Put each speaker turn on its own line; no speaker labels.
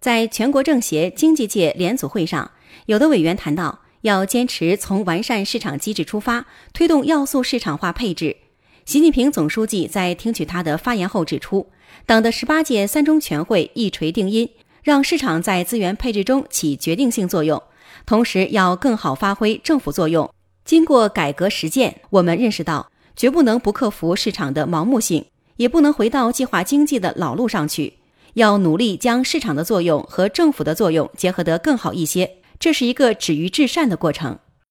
在全国政协经济界联组会上，有的委员谈到，要坚持从完善市场机制出发，推动要素市场化配置。习近平总书记在听取他的发言后指出，党的十八届三中全会一锤定音，让市场在资源配置中起决定性作用，同时要更好发挥政府作用。经过改革实践，我们认识到，绝不能不克服市场的盲目性，也不能回到计划经济的老路上去。要努力将市场的作用和政府的作用结合得更好一些，这是一个止于至善的过程。